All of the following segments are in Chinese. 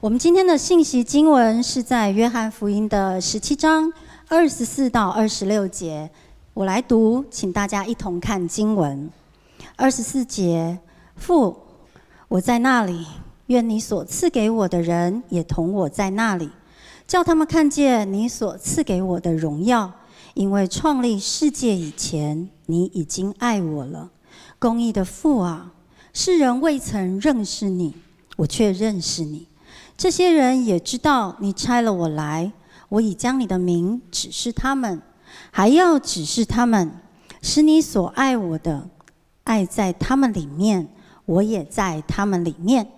我们今天的信息经文是在约翰福音的十七章二十四到二十六节，我来读，请大家一同看经文。二十四节，父，我在那里，愿你所赐给我的人也同我在那里，叫他们看见你所赐给我的荣耀，因为创立世界以前，你已经爱我了。公义的父啊，世人未曾认识你，我却认识你。这些人也知道你差了我来，我已将你的名指示他们，还要指示他们，使你所爱我的爱在他们里面，我也在他们里面。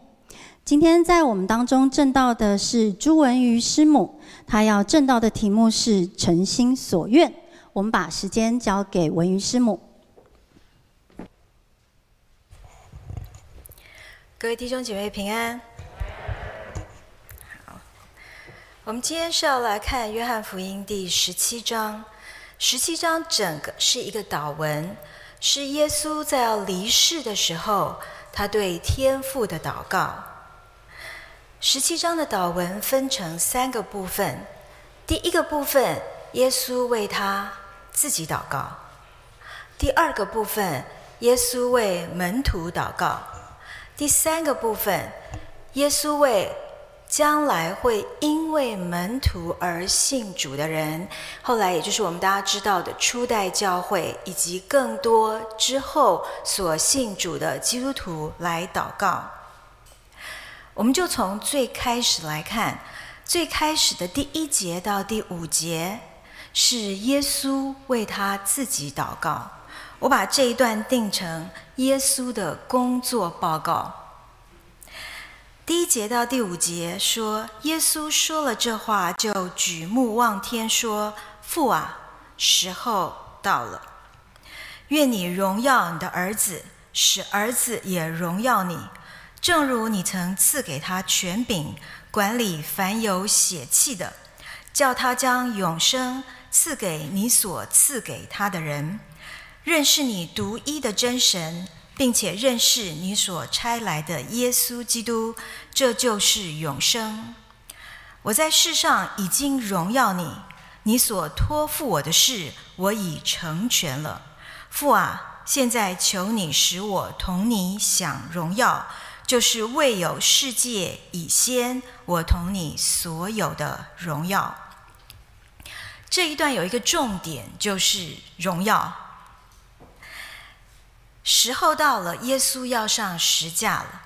今天在我们当中证道的是朱文瑜师母，她要证道的题目是“诚心所愿”。我们把时间交给文瑜师母。各位弟兄姐妹平安。我们今天是要来看《约翰福音》第十七章。十七章整个是一个祷文，是耶稣在要离世的时候，他对天父的祷告。十七章的祷文分成三个部分。第一个部分，耶稣为他自己祷告；第二个部分，耶稣为门徒祷告；第三个部分，耶稣为将来会因为门徒而信主的人，后来也就是我们大家知道的初代教会，以及更多之后所信主的基督徒来祷告。我们就从最开始来看，最开始的第一节到第五节是耶稣为他自己祷告。我把这一段定成耶稣的工作报告。第一节到第五节说，耶稣说了这话，就举目望天说：“父啊，时候到了，愿你荣耀你的儿子，使儿子也荣耀你，正如你曾赐给他权柄，管理凡有血气的，叫他将永生赐给你所赐给他的人，认识你独一的真神。”并且认识你所差来的耶稣基督，这就是永生。我在世上已经荣耀你，你所托付我的事，我已成全了。父啊，现在求你使我同你享荣耀，就是未有世界以先，我同你所有的荣耀。这一段有一个重点，就是荣耀。时候到了，耶稣要上十架了，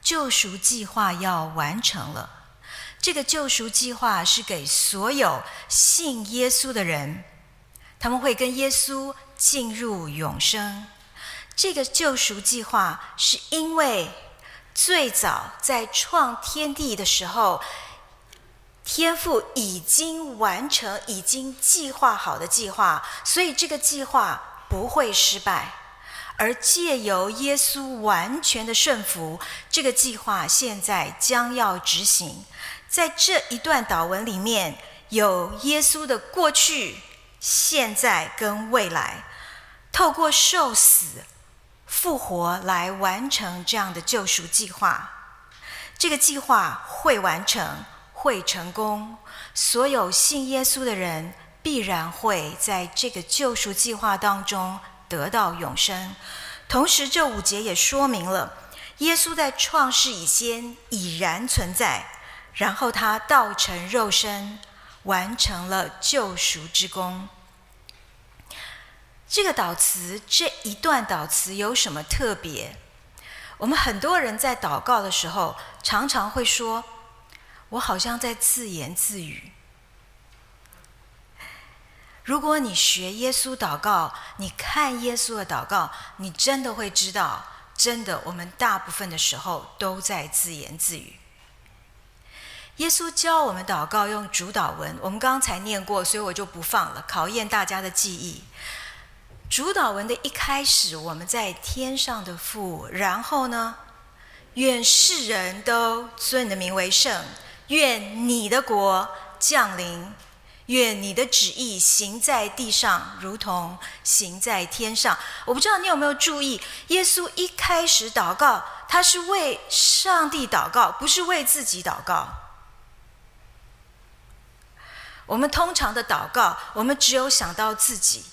救赎计划要完成了。这个救赎计划是给所有信耶稣的人，他们会跟耶稣进入永生。这个救赎计划是因为最早在创天地的时候，天父已经完成、已经计划好的计划，所以这个计划不会失败。而借由耶稣完全的顺服，这个计划现在将要执行。在这一段祷文里面，有耶稣的过去、现在跟未来，透过受死、复活来完成这样的救赎计划。这个计划会完成，会成功。所有信耶稣的人必然会在这个救赎计划当中。得到永生，同时这五节也说明了，耶稣在创世以前已然存在，然后他道成肉身，完成了救赎之功。这个祷词这一段祷词有什么特别？我们很多人在祷告的时候，常常会说：“我好像在自言自语。”如果你学耶稣祷告，你看耶稣的祷告，你真的会知道，真的，我们大部分的时候都在自言自语。耶稣教我们祷告用主祷文，我们刚才念过，所以我就不放了，考验大家的记忆。主祷文的一开始，我们在天上的父，然后呢，愿世人都尊你的名为圣，愿你的国降临。愿你的旨意行在地上，如同行在天上。我不知道你有没有注意，耶稣一开始祷告，他是为上帝祷告，不是为自己祷告。我们通常的祷告，我们只有想到自己。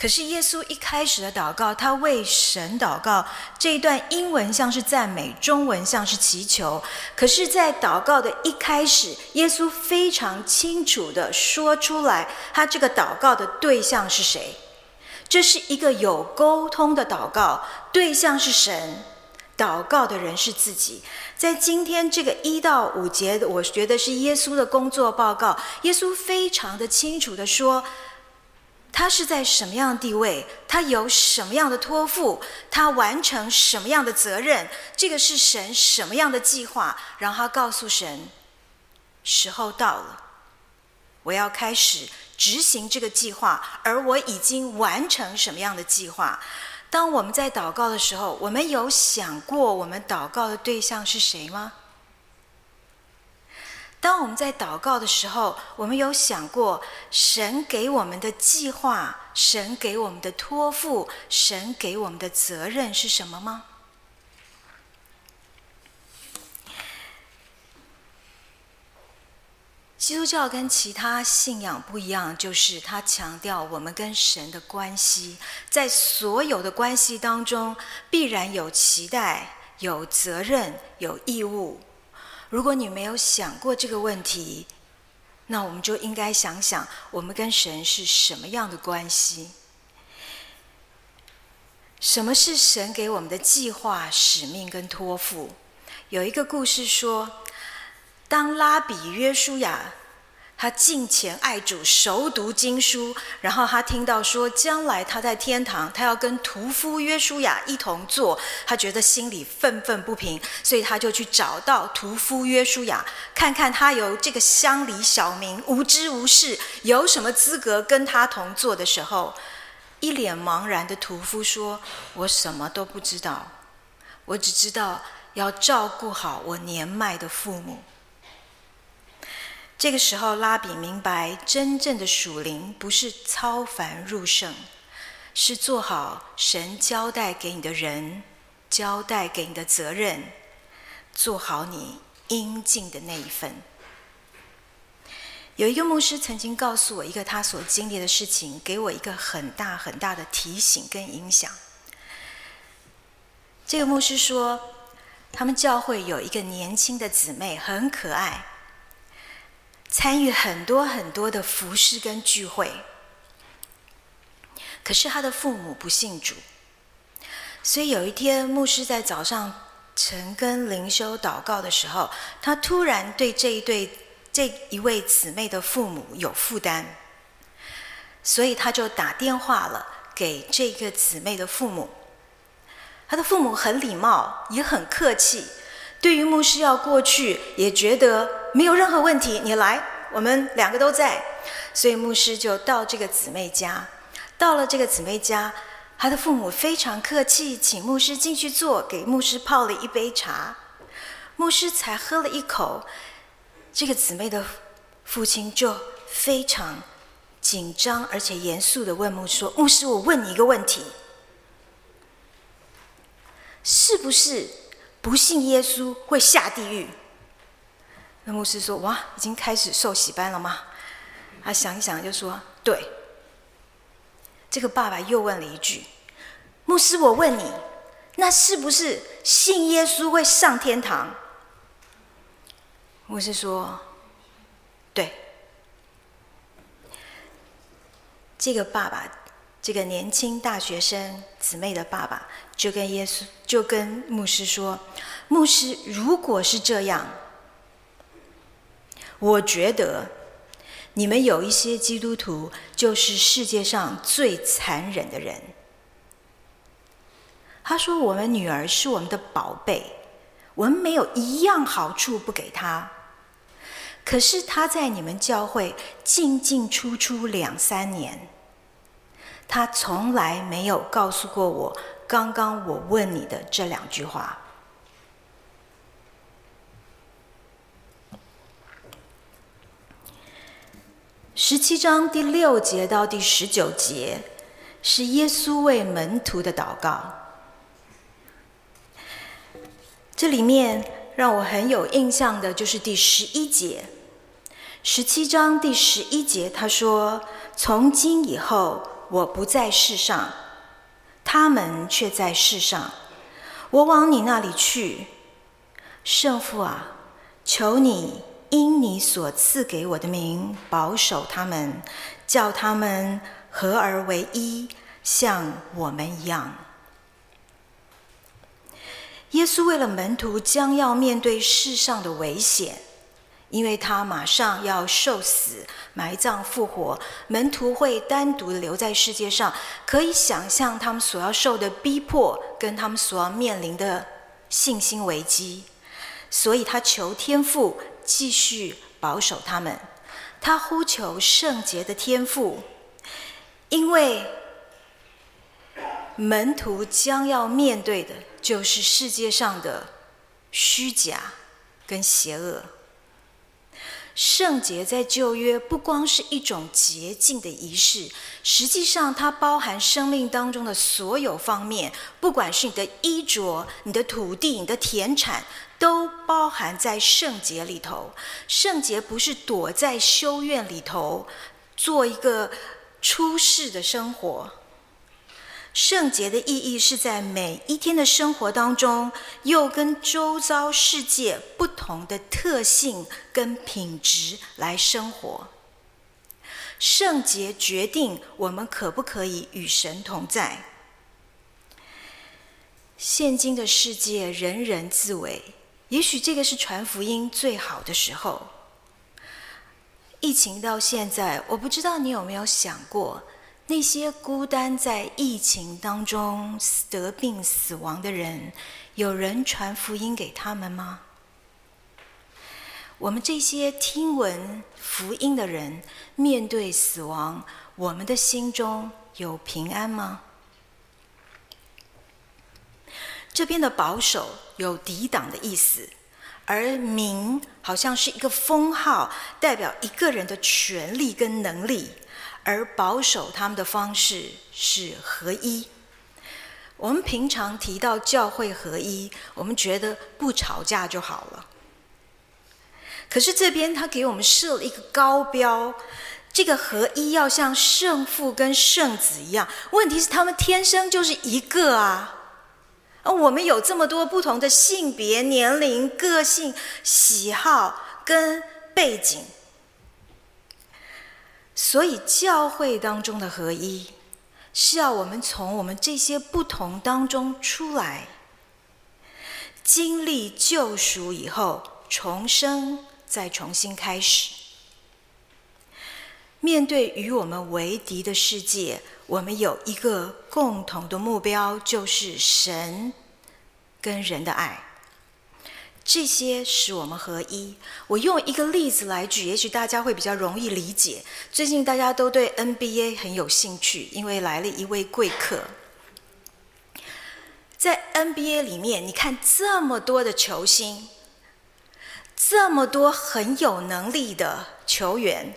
可是耶稣一开始的祷告，他为神祷告，这一段英文像是赞美，中文像是祈求。可是，在祷告的一开始，耶稣非常清楚地说出来，他这个祷告的对象是谁？这是一个有沟通的祷告，对象是神，祷告的人是自己。在今天这个一到五节，我觉得是耶稣的工作报告。耶稣非常的清楚地说。他是在什么样的地位？他有什么样的托付？他完成什么样的责任？这个是神什么样的计划？然后他告诉神：时候到了，我要开始执行这个计划，而我已经完成什么样的计划？当我们在祷告的时候，我们有想过我们祷告的对象是谁吗？当我们在祷告的时候，我们有想过神给我们的计划、神给我们的托付、神给我们的责任是什么吗？基督教跟其他信仰不一样，就是它强调我们跟神的关系，在所有的关系当中，必然有期待、有责任、有义务。如果你没有想过这个问题，那我们就应该想想，我们跟神是什么样的关系？什么是神给我们的计划、使命跟托付？有一个故事说，当拉比约书亚。他敬虔爱主，熟读经书，然后他听到说，将来他在天堂，他要跟屠夫约书亚一同坐，他觉得心里愤愤不平，所以他就去找到屠夫约书亚，看看他由这个乡里小民无知无识，有什么资格跟他同坐的时候，一脸茫然的屠夫说：“我什么都不知道，我只知道要照顾好我年迈的父母。”这个时候，拉比明白，真正的属灵不是超凡入圣，是做好神交代给你的人，交代给你的责任，做好你应尽的那一份。有一个牧师曾经告诉我一个他所经历的事情，给我一个很大很大的提醒跟影响。这个牧师说，他们教会有一个年轻的姊妹，很可爱。参与很多很多的服事跟聚会，可是他的父母不信主，所以有一天牧师在早上晨更灵修祷告的时候，他突然对这一对这一位姊妹的父母有负担，所以他就打电话了给这个姊妹的父母。他的父母很礼貌，也很客气。对于牧师要过去，也觉得没有任何问题。你来，我们两个都在，所以牧师就到这个姊妹家。到了这个姊妹家，他的父母非常客气，请牧师进去坐，给牧师泡了一杯茶。牧师才喝了一口，这个姊妹的父亲就非常紧张而且严肃的问牧师说：“牧师，我问你一个问题，是不是？”不信耶稣会下地狱。那牧师说：“哇，已经开始受洗班了吗？”他想一想就说：“对。”这个爸爸又问了一句：“牧师，我问你，那是不是信耶稣会上天堂？”牧师说：“对。”这个爸爸。这个年轻大学生姊妹的爸爸就跟耶稣，就跟牧师说：“牧师，如果是这样，我觉得你们有一些基督徒就是世界上最残忍的人。”他说：“我们女儿是我们的宝贝，我们没有一样好处不给她。可是她在你们教会进进出出两三年。”他从来没有告诉过我，刚刚我问你的这两句话。十七章第六节到第十九节是耶稣为门徒的祷告。这里面让我很有印象的就是第十一节，十七章第十一节，他说：“从今以后，我不在世上，他们却在世上。我往你那里去，圣父啊，求你因你所赐给我的名保守他们，叫他们合而为一，像我们一样。”耶稣为了门徒将要面对世上的危险，因为他马上要受死、埋葬、复活，门徒会单独留在世界上。可以想象他们所要受的逼迫，跟他们所要面临的信心危机。所以他求天父继续保守他们，他呼求圣洁的天父，因为门徒将要面对的。就是世界上的虚假跟邪恶。圣洁在旧约不光是一种洁净的仪式，实际上它包含生命当中的所有方面，不管是你的衣着、你的土地、你的田产，都包含在圣洁里头。圣洁不是躲在修院里头做一个出世的生活。圣洁的意义是在每一天的生活当中，又跟周遭世界不同的特性跟品质来生活。圣洁决定我们可不可以与神同在。现今的世界人人自危，也许这个是传福音最好的时候。疫情到现在，我不知道你有没有想过。那些孤单在疫情当中得病死亡的人，有人传福音给他们吗？我们这些听闻福音的人，面对死亡，我们的心中有平安吗？这边的保守有抵挡的意思，而名好像是一个封号，代表一个人的权力跟能力。而保守他们的方式是合一。我们平常提到教会合一，我们觉得不吵架就好了。可是这边他给我们设了一个高标，这个合一要像圣父跟圣子一样。问题是他们天生就是一个啊！而我们有这么多不同的性别、年龄、个性、喜好跟背景。所以，教会当中的合一，是要我们从我们这些不同当中出来，经历救赎以后重生，再重新开始。面对与我们为敌的世界，我们有一个共同的目标，就是神跟人的爱。这些使我们合一。我用一个例子来举，也许大家会比较容易理解。最近大家都对 NBA 很有兴趣，因为来了一位贵客。在 NBA 里面，你看这么多的球星，这么多很有能力的球员。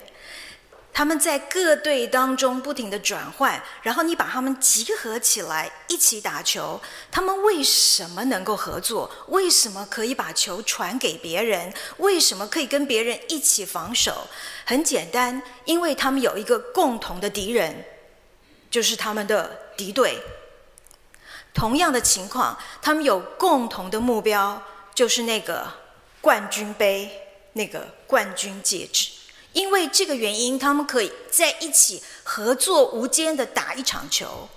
他们在各队当中不停地转换，然后你把他们集合起来一起打球。他们为什么能够合作？为什么可以把球传给别人？为什么可以跟别人一起防守？很简单，因为他们有一个共同的敌人，就是他们的敌对。同样的情况，他们有共同的目标，就是那个冠军杯，那个冠军戒指。因为这个原因，他们可以在一起合作无间的打一场球。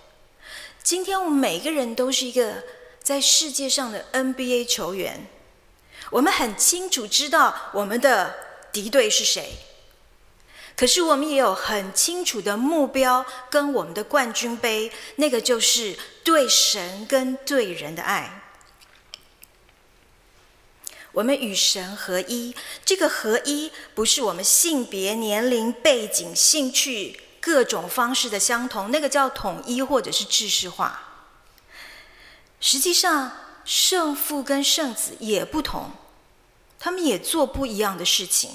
今天我们每个人都是一个在世界上的 NBA 球员，我们很清楚知道我们的敌对是谁，可是我们也有很清楚的目标跟我们的冠军杯，那个就是对神跟对人的爱。我们与神合一，这个合一不是我们性别、年龄、背景、兴趣各种方式的相同，那个叫统一或者是制式化。实际上，圣父跟圣子也不同，他们也做不一样的事情。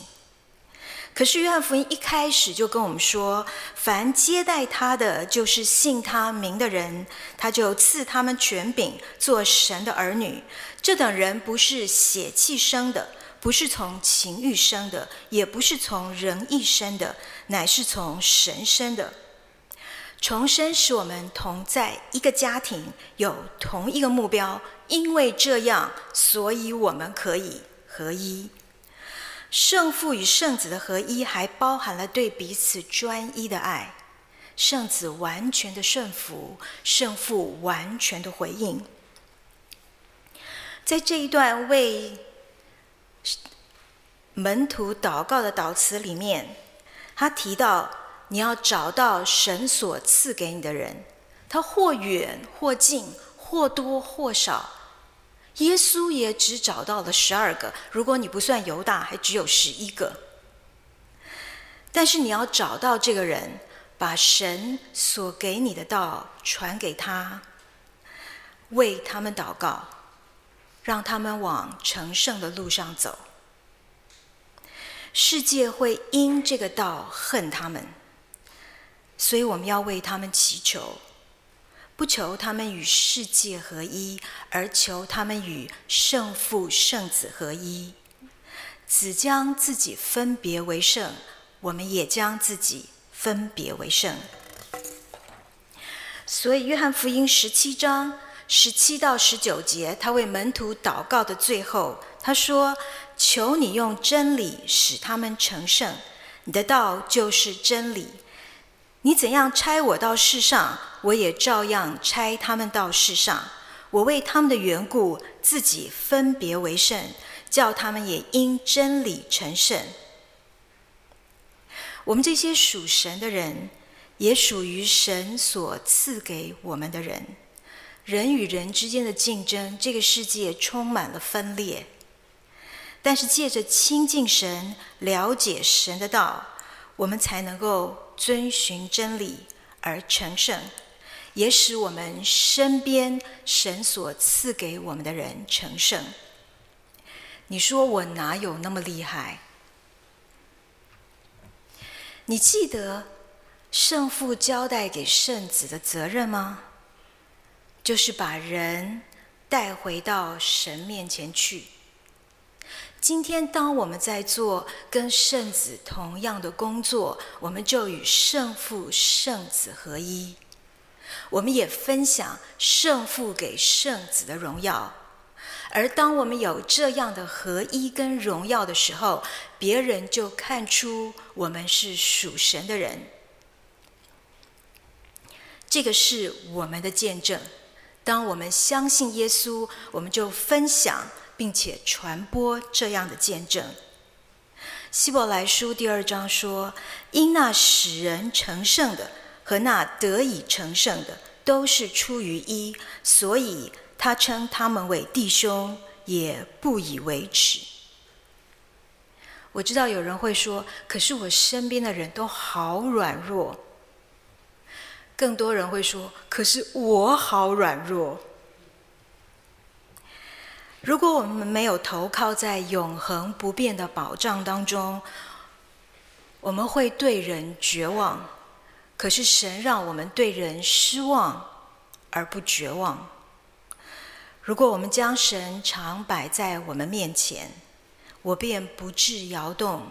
可是约翰福音一开始就跟我们说，凡接待他的，就是信他名的人，他就赐他们权柄，做神的儿女。这等人不是血气生的，不是从情欲生的，也不是从人意生的，乃是从神生的。重生使我们同在一个家庭，有同一个目标，因为这样，所以我们可以合一。圣父与圣子的合一，还包含了对彼此专一的爱。圣子完全的顺服，圣父完全的回应。在这一段为门徒祷告的祷词里面，他提到你要找到神所赐给你的人，他或远或近，或多或少。耶稣也只找到了十二个，如果你不算犹大，还只有十一个。但是你要找到这个人，把神所给你的道传给他，为他们祷告，让他们往成圣的路上走。世界会因这个道恨他们，所以我们要为他们祈求。不求他们与世界合一，而求他们与圣父、圣子合一。子将自己分别为圣，我们也将自己分别为圣。所以，约翰福音十七章十七到十九节，他为门徒祷告的最后，他说：“求你用真理使他们成圣，你的道就是真理。”你怎样差我到世上，我也照样差他们到世上。我为他们的缘故，自己分别为圣，叫他们也因真理成圣。我们这些属神的人，也属于神所赐给我们的人。人与人之间的竞争，这个世界充满了分裂。但是借着亲近神、了解神的道，我们才能够。遵循真理而成圣，也使我们身边神所赐给我们的人成圣。你说我哪有那么厉害？你记得圣父交代给圣子的责任吗？就是把人带回到神面前去。今天，当我们在做跟圣子同样的工作，我们就与圣父、圣子合一。我们也分享圣父给圣子的荣耀。而当我们有这样的合一跟荣耀的时候，别人就看出我们是属神的人。这个是我们的见证。当我们相信耶稣，我们就分享。并且传播这样的见证。希伯来书第二章说：“因那使人成圣的和那得以成圣的，都是出于一，所以他称他们为弟兄，也不以为耻。”我知道有人会说：“可是我身边的人都好软弱。”更多人会说：“可是我好软弱。”如果我们没有投靠在永恒不变的保障当中，我们会对人绝望。可是神让我们对人失望而不绝望。如果我们将神常摆在我们面前，我便不致摇动，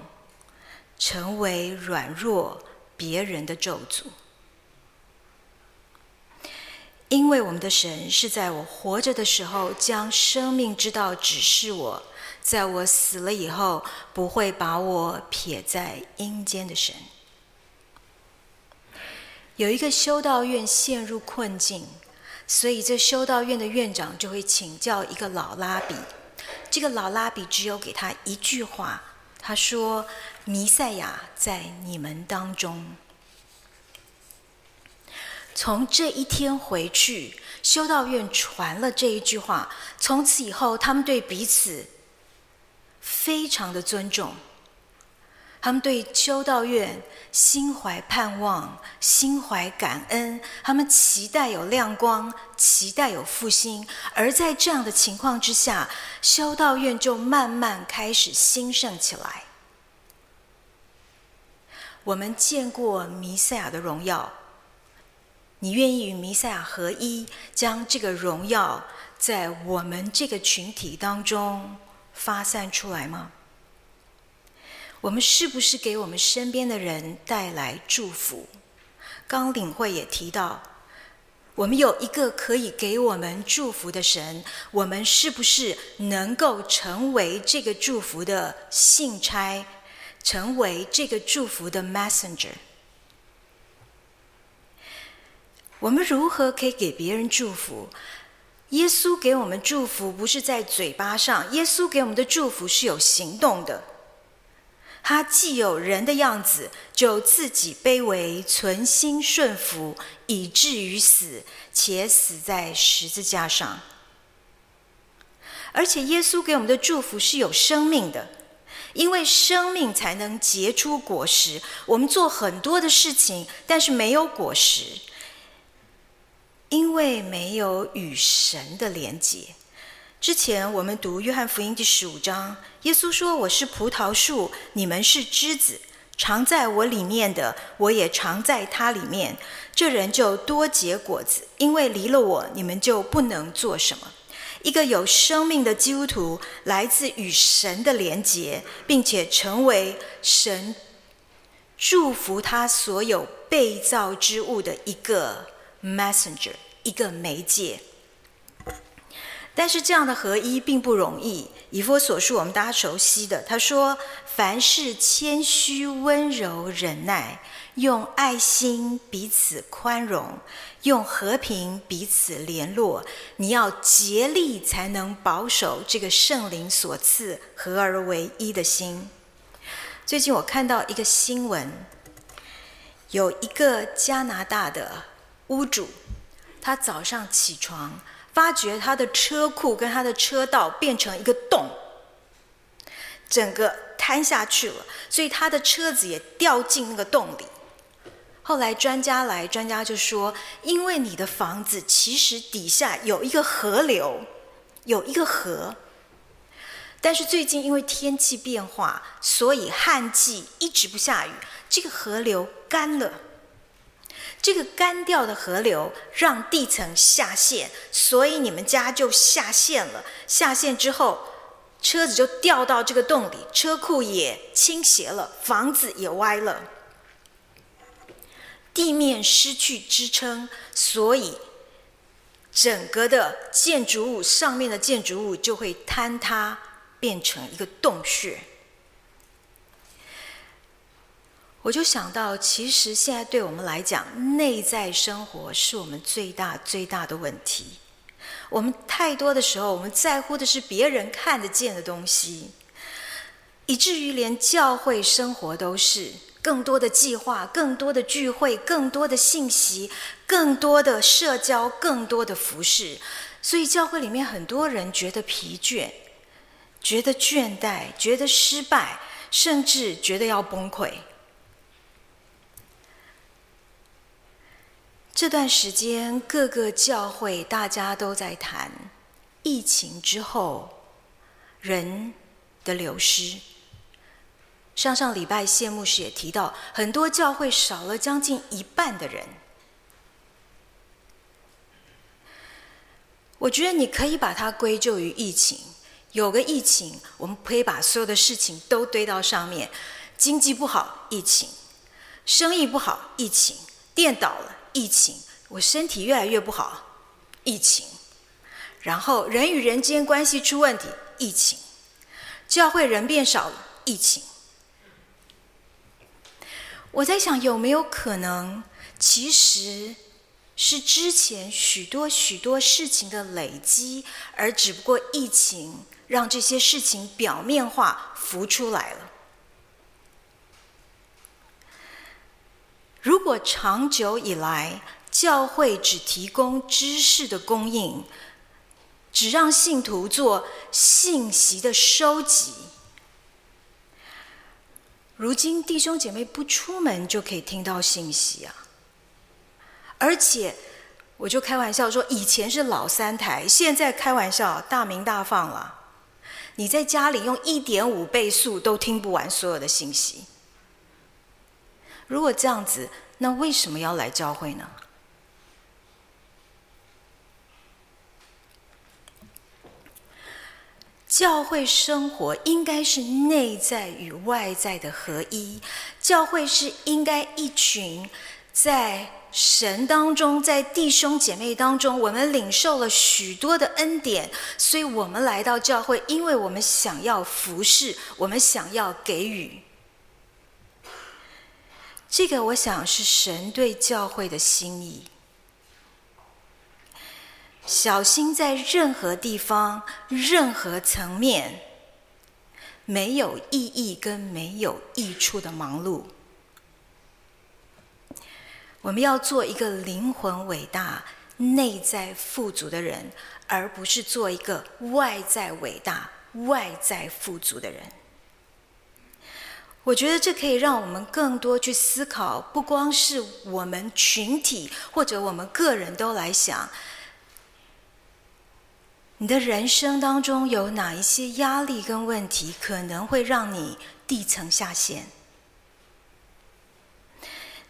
成为软弱别人的咒诅。因为我们的神是在我活着的时候将生命之道指示我，在我死了以后不会把我撇在阴间的神。有一个修道院陷入困境，所以这修道院的院长就会请教一个老拉比。这个老拉比只有给他一句话，他说：“弥赛亚在你们当中。”从这一天回去，修道院传了这一句话。从此以后，他们对彼此非常的尊重。他们对修道院心怀盼望，心怀感恩。他们期待有亮光，期待有复兴。而在这样的情况之下，修道院就慢慢开始兴盛起来。我们见过弥赛亚的荣耀，你愿意与弥赛亚合一，将这个荣耀在我们这个群体当中发散出来吗？我们是不是给我们身边的人带来祝福？刚领会也提到，我们有一个可以给我们祝福的神，我们是不是能够成为这个祝福的信差，成为这个祝福的 messenger？我们如何可以给别人祝福？耶稣给我们祝福不是在嘴巴上，耶稣给我们的祝福是有行动的。他既有人的样子，就自己卑微，存心顺服，以至于死，且死在十字架上。而且，耶稣给我们的祝福是有生命的，因为生命才能结出果实。我们做很多的事情，但是没有果实，因为没有与神的连结。之前我们读约翰福音第十五章，耶稣说：“我是葡萄树，你们是枝子，常在我里面的，我也常在他里面。这人就多结果子，因为离了我，你们就不能做什么。一个有生命的基督徒，来自与神的连结，并且成为神祝福他所有被造之物的一个 messenger，一个媒介。”但是这样的合一并不容易。以弗所书我们大家熟悉的，他说：“凡事谦虚、温柔、忍耐，用爱心彼此宽容，用和平彼此联络。你要竭力才能保守这个圣灵所赐合而为一的心。”最近我看到一个新闻，有一个加拿大的屋主，他早上起床。发觉他的车库跟他的车道变成一个洞，整个瘫下去了，所以他的车子也掉进那个洞里。后来专家来，专家就说：“因为你的房子其实底下有一个河流，有一个河，但是最近因为天气变化，所以旱季一直不下雨，这个河流干了。”这个干掉的河流让地层下陷，所以你们家就下陷了。下陷之后，车子就掉到这个洞里，车库也倾斜了，房子也歪了，地面失去支撑，所以整个的建筑物上面的建筑物就会坍塌，变成一个洞穴。我就想到，其实现在对我们来讲，内在生活是我们最大最大的问题。我们太多的时候，我们在乎的是别人看得见的东西，以至于连教会生活都是更多的计划、更多的聚会、更多的信息、更多的社交、更多的服饰。所以教会里面很多人觉得疲倦，觉得倦怠，觉得失败，甚至觉得要崩溃。这段时间，各个教会大家都在谈疫情之后人的流失。上上礼拜谢牧师也提到，很多教会少了将近一半的人。我觉得你可以把它归咎于疫情。有个疫情，我们可以把所有的事情都堆到上面：经济不好，疫情；生意不好，疫情；电倒了。疫情，我身体越来越不好。疫情，然后人与人之间关系出问题。疫情，教会人变少了。疫情，我在想有没有可能，其实是之前许多许多事情的累积，而只不过疫情让这些事情表面化浮出来了。如果长久以来教会只提供知识的供应，只让信徒做信息的收集，如今弟兄姐妹不出门就可以听到信息啊！而且我就开玩笑说，以前是老三台，现在开玩笑大鸣大放了。你在家里用一点五倍速都听不完所有的信息。如果这样子，那为什么要来教会呢？教会生活应该是内在与外在的合一。教会是应该一群在神当中，在弟兄姐妹当中，我们领受了许多的恩典，所以我们来到教会，因为我们想要服侍，我们想要给予。这个，我想是神对教会的心意。小心在任何地方、任何层面，没有意义跟没有益处的忙碌。我们要做一个灵魂伟大、内在富足的人，而不是做一个外在伟大、外在富足的人。我觉得这可以让我们更多去思考，不光是我们群体或者我们个人都来想。你的人生当中有哪一些压力跟问题，可能会让你地层下陷？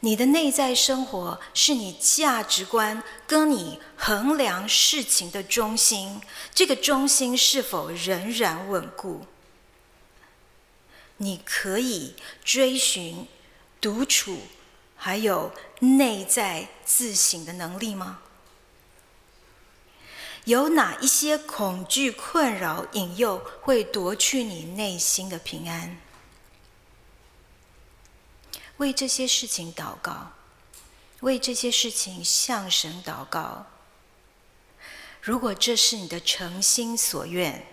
你的内在生活是你价值观跟你衡量事情的中心，这个中心是否仍然稳固？你可以追寻独处，还有内在自省的能力吗？有哪一些恐惧、困扰、引诱会夺去你内心的平安？为这些事情祷告，为这些事情向神祷告。如果这是你的诚心所愿，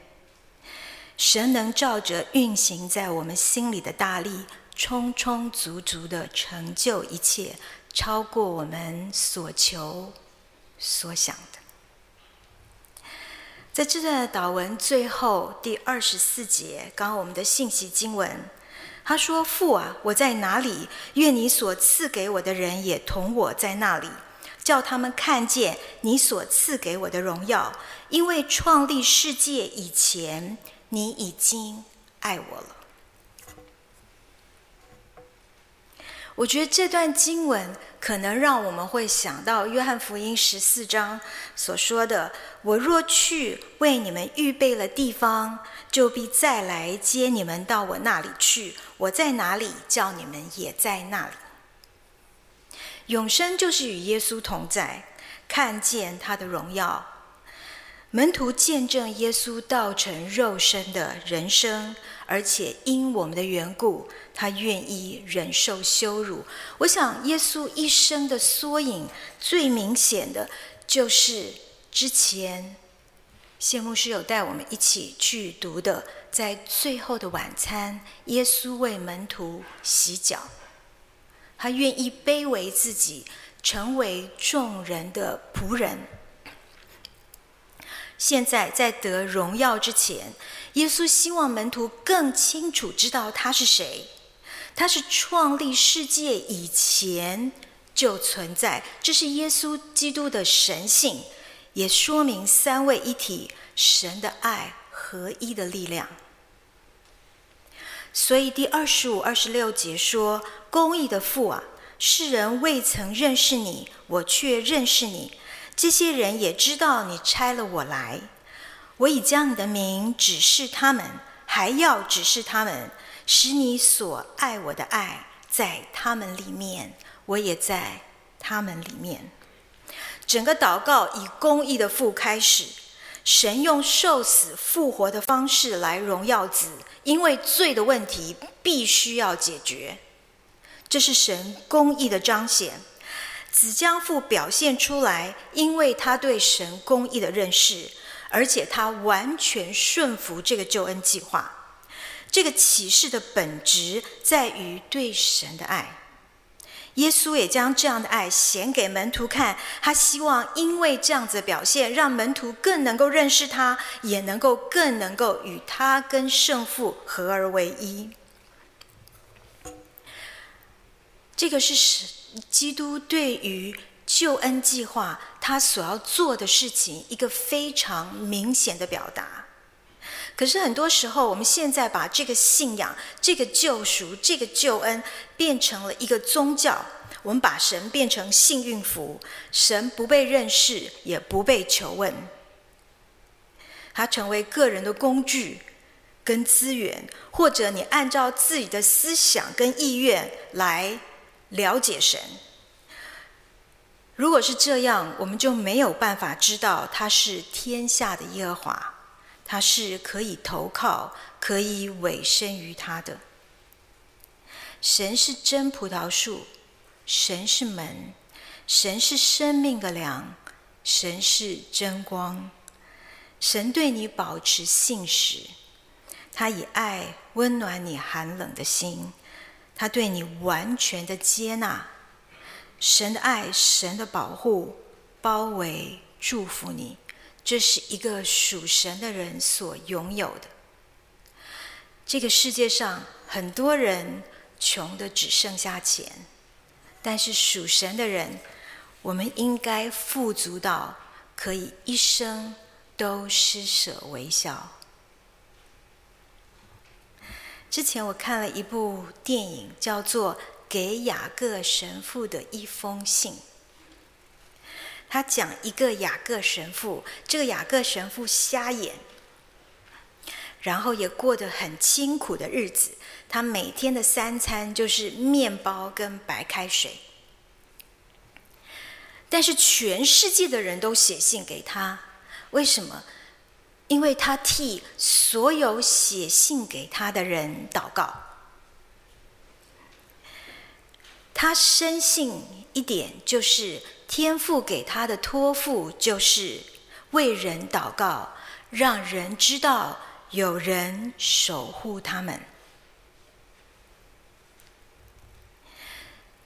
神能照着运行在我们心里的大力，充充足足的成就一切，超过我们所求所想的。在这段的祷文最后第二十四节，刚刚我们的信息经文，他说：“父啊，我在哪里？愿你所赐给我的人也同我在那里，叫他们看见你所赐给我的荣耀。因为创立世界以前，你已经爱我了。”我觉得这段经文可能让我们会想到约翰福音十四章所说的：“我若去为你们预备了地方，就必再来接你们到我那里去。我在哪里，叫你们也在那里。”永生就是与耶稣同在，看见他的荣耀。门徒见证耶稣道成肉身的人生，而且因我们的缘故。他愿意忍受羞辱。我想，耶稣一生的缩影，最明显的就是之前谢牧师有带我们一起去读的，在最后的晚餐，耶稣为门徒洗脚。他愿意卑微自己，成为众人的仆人。现在在得荣耀之前，耶稣希望门徒更清楚知道他是谁。他是创立世界以前就存在，这是耶稣基督的神性，也说明三位一体神的爱合一的力量。所以第二十五、二十六节说：“公义的父啊，世人未曾认识你，我却认识你；这些人也知道你差了我来。我已将你的名指示他们，还要指示他们。”使你所爱我的爱在他们里面，我也在他们里面。整个祷告以公义的父开始，神用受死复活的方式来荣耀子，因为罪的问题必须要解决。这是神公义的彰显，子将父表现出来，因为他对神公义的认识，而且他完全顺服这个救恩计划。这个启示的本质在于对神的爱，耶稣也将这样的爱显给门徒看。他希望因为这样子的表现，让门徒更能够认识他，也能够更能够与他跟圣父合而为一。这个是基督对于救恩计划他所要做的事情一个非常明显的表达。可是很多时候，我们现在把这个信仰、这个救赎、这个救恩变成了一个宗教。我们把神变成幸运符，神不被认识，也不被求问，它成为个人的工具跟资源，或者你按照自己的思想跟意愿来了解神。如果是这样，我们就没有办法知道他是天下的耶和华，他是可以投靠、可以委身于他的。神是真葡萄树，神是门，神是生命的粮，神是真光。神对你保持信实，他以爱温暖你寒冷的心，他对你完全的接纳。神的爱，神的保护，包围祝福你，这是一个属神的人所拥有的。这个世界上很多人穷的只剩下钱，但是属神的人，我们应该富足到可以一生都施舍微笑。之前我看了一部电影，叫做。给雅各神父的一封信，他讲一个雅各神父，这个雅各神父瞎眼，然后也过得很清苦的日子。他每天的三餐就是面包跟白开水，但是全世界的人都写信给他，为什么？因为他替所有写信给他的人祷告。他深信一点，就是天父给他的托付，就是为人祷告，让人知道有人守护他们。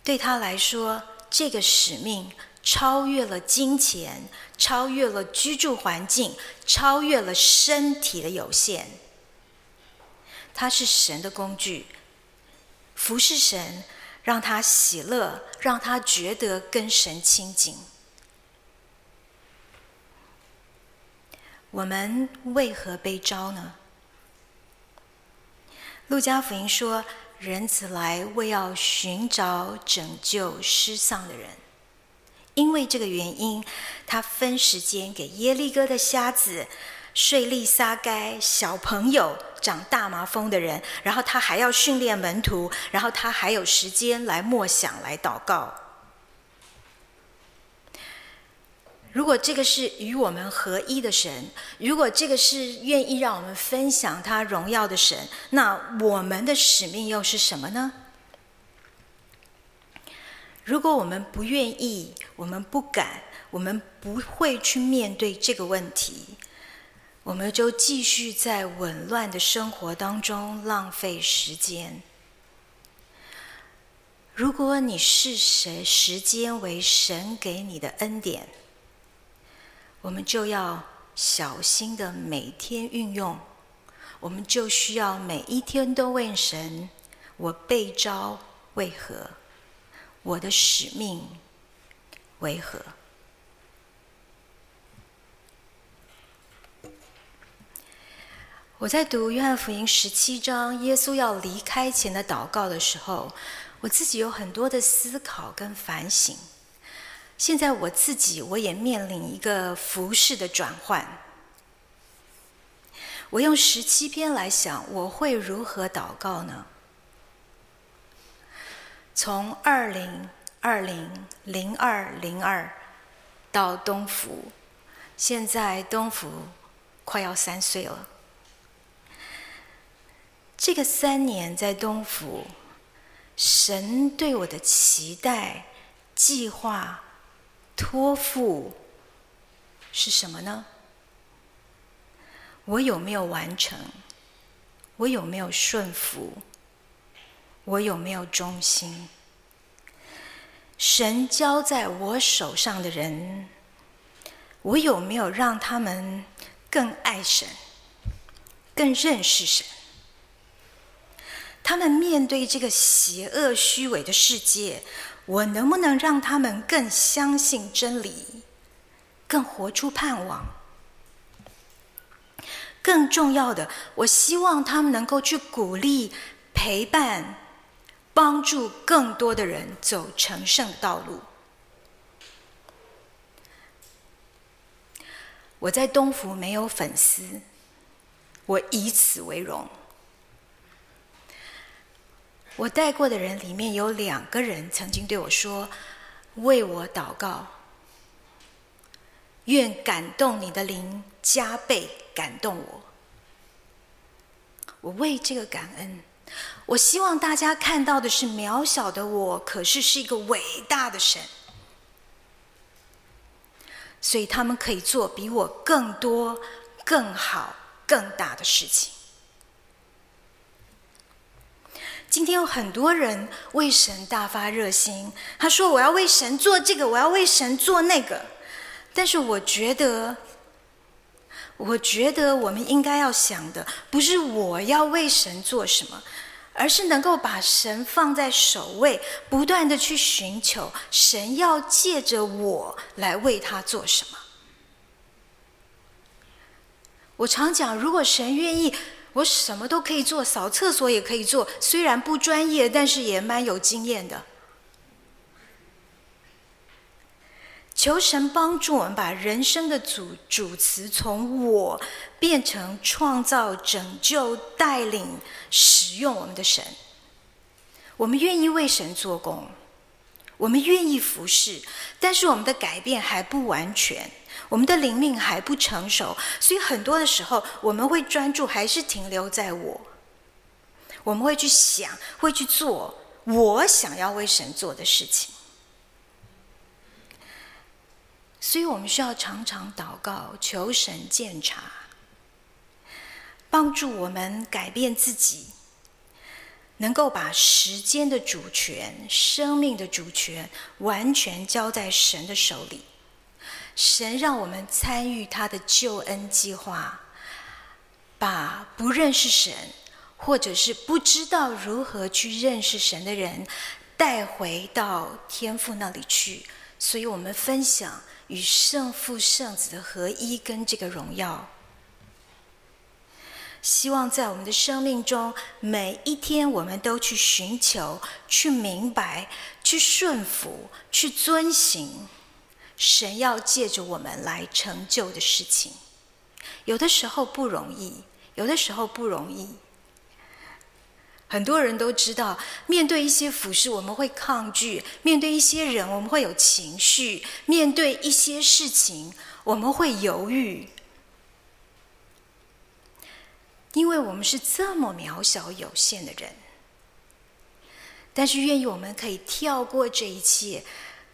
对他来说，这个使命超越了金钱，超越了居住环境，超越了身体的有限。他是神的工具，服侍神。让他喜乐，让他觉得跟神亲近。我们为何被招呢？路加福音说：“人子来为要寻找拯救失丧的人。”因为这个原因，他分时间给耶利哥的瞎子。睡利撒该小朋友长大麻风的人，然后他还要训练门徒，然后他还有时间来默想、来祷告。如果这个是与我们合一的神，如果这个是愿意让我们分享他荣耀的神，那我们的使命又是什么呢？如果我们不愿意，我们不敢，我们不会去面对这个问题。我们就继续在紊乱的生活当中浪费时间。如果你视谁时间为神给你的恩典，我们就要小心的每天运用。我们就需要每一天都问神：我被招为何？我的使命为何？我在读约翰福音十七章，耶稣要离开前的祷告的时候，我自己有很多的思考跟反省。现在我自己我也面临一个服饰的转换。我用十七篇来想，我会如何祷告呢？从二零二零零二零二到东福，现在东福快要三岁了。这个三年在东福，神对我的期待、计划、托付是什么呢？我有没有完成？我有没有顺服？我有没有忠心？神交在我手上的人，我有没有让他们更爱神、更认识神？他们面对这个邪恶虚伪的世界，我能不能让他们更相信真理，更活出盼望？更重要的，我希望他们能够去鼓励、陪伴、帮助更多的人走成圣道路。我在东福没有粉丝，我以此为荣。我带过的人里面有两个人曾经对我说：“为我祷告，愿感动你的灵加倍感动我。”我为这个感恩。我希望大家看到的是渺小的我，可是是一个伟大的神。所以他们可以做比我更多、更好、更大的事情。今天有很多人为神大发热心，他说：“我要为神做这个，我要为神做那个。”但是我觉得，我觉得我们应该要想的，不是我要为神做什么。而是能够把神放在首位，不断的去寻求神要借着我来为他做什么。我常讲，如果神愿意，我什么都可以做，扫厕所也可以做，虽然不专业，但是也蛮有经验的。求神帮助我们把人生的主主词从我变成创造、拯救、带领、使用我们的神。我们愿意为神做工，我们愿意服侍，但是我们的改变还不完全，我们的灵命还不成熟，所以很多的时候我们会专注，还是停留在我。我们会去想，会去做我想要为神做的事情。所以我们需要常常祷告，求神鉴察，帮助我们改变自己，能够把时间的主权、生命的主权完全交在神的手里。神让我们参与他的救恩计划，把不认识神或者是不知道如何去认识神的人带回到天父那里去。所以我们分享。与圣父、圣子的合一，跟这个荣耀，希望在我们的生命中，每一天我们都去寻求、去明白、去顺服、去遵行神要借着我们来成就的事情。有的时候不容易，有的时候不容易。很多人都知道，面对一些服事，我们会抗拒；面对一些人，我们会有情绪；面对一些事情，我们会犹豫。因为我们是这么渺小有限的人，但是愿意我们可以跳过这一切，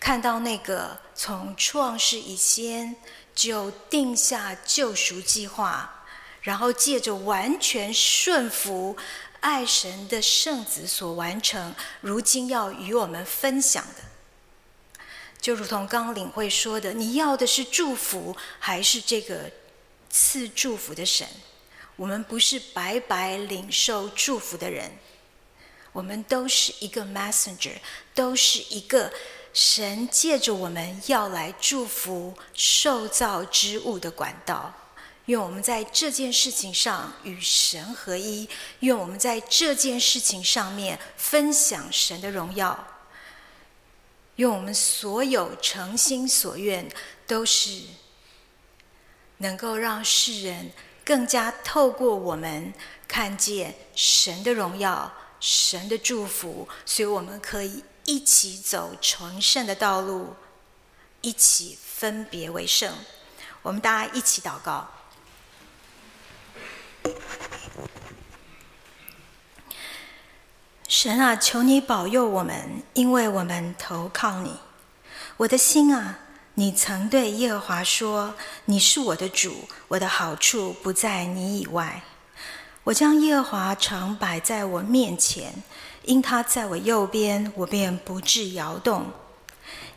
看到那个从创世以前就定下救赎计划，然后借着完全顺服。爱神的圣子所完成，如今要与我们分享的，就如同刚领会说的，你要的是祝福，还是这个赐祝福的神？我们不是白白领受祝福的人，我们都是一个 messenger，都是一个神借着我们要来祝福受造之物的管道。愿我们在这件事情上与神合一，愿我们在这件事情上面分享神的荣耀。愿我们所有诚心所愿，都是能够让世人更加透过我们看见神的荣耀、神的祝福，所以我们可以一起走成圣的道路，一起分别为圣。我们大家一起祷告。神啊，求你保佑我们，因为我们投靠你。我的心啊，你曾对耶和华说：“你是我的主，我的好处不在你以外。”我将耶和华常摆在我面前，因他在我右边，我便不致摇动。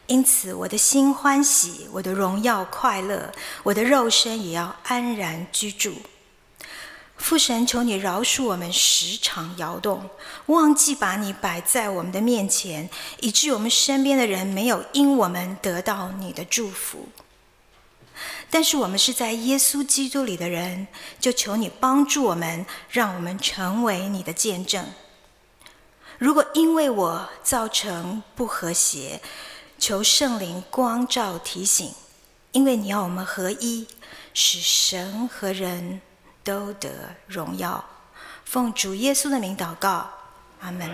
因此，我的心欢喜，我的荣耀快乐，我的肉身也要安然居住。父神，求你饶恕我们时常摇动，忘记把你摆在我们的面前，以致我们身边的人没有因我们得到你的祝福。但是我们是在耶稣基督里的人，就求你帮助我们，让我们成为你的见证。如果因为我造成不和谐，求圣灵光照提醒，因为你要我们合一，使神和人都得荣耀。奉主耶稣的名祷告，阿门。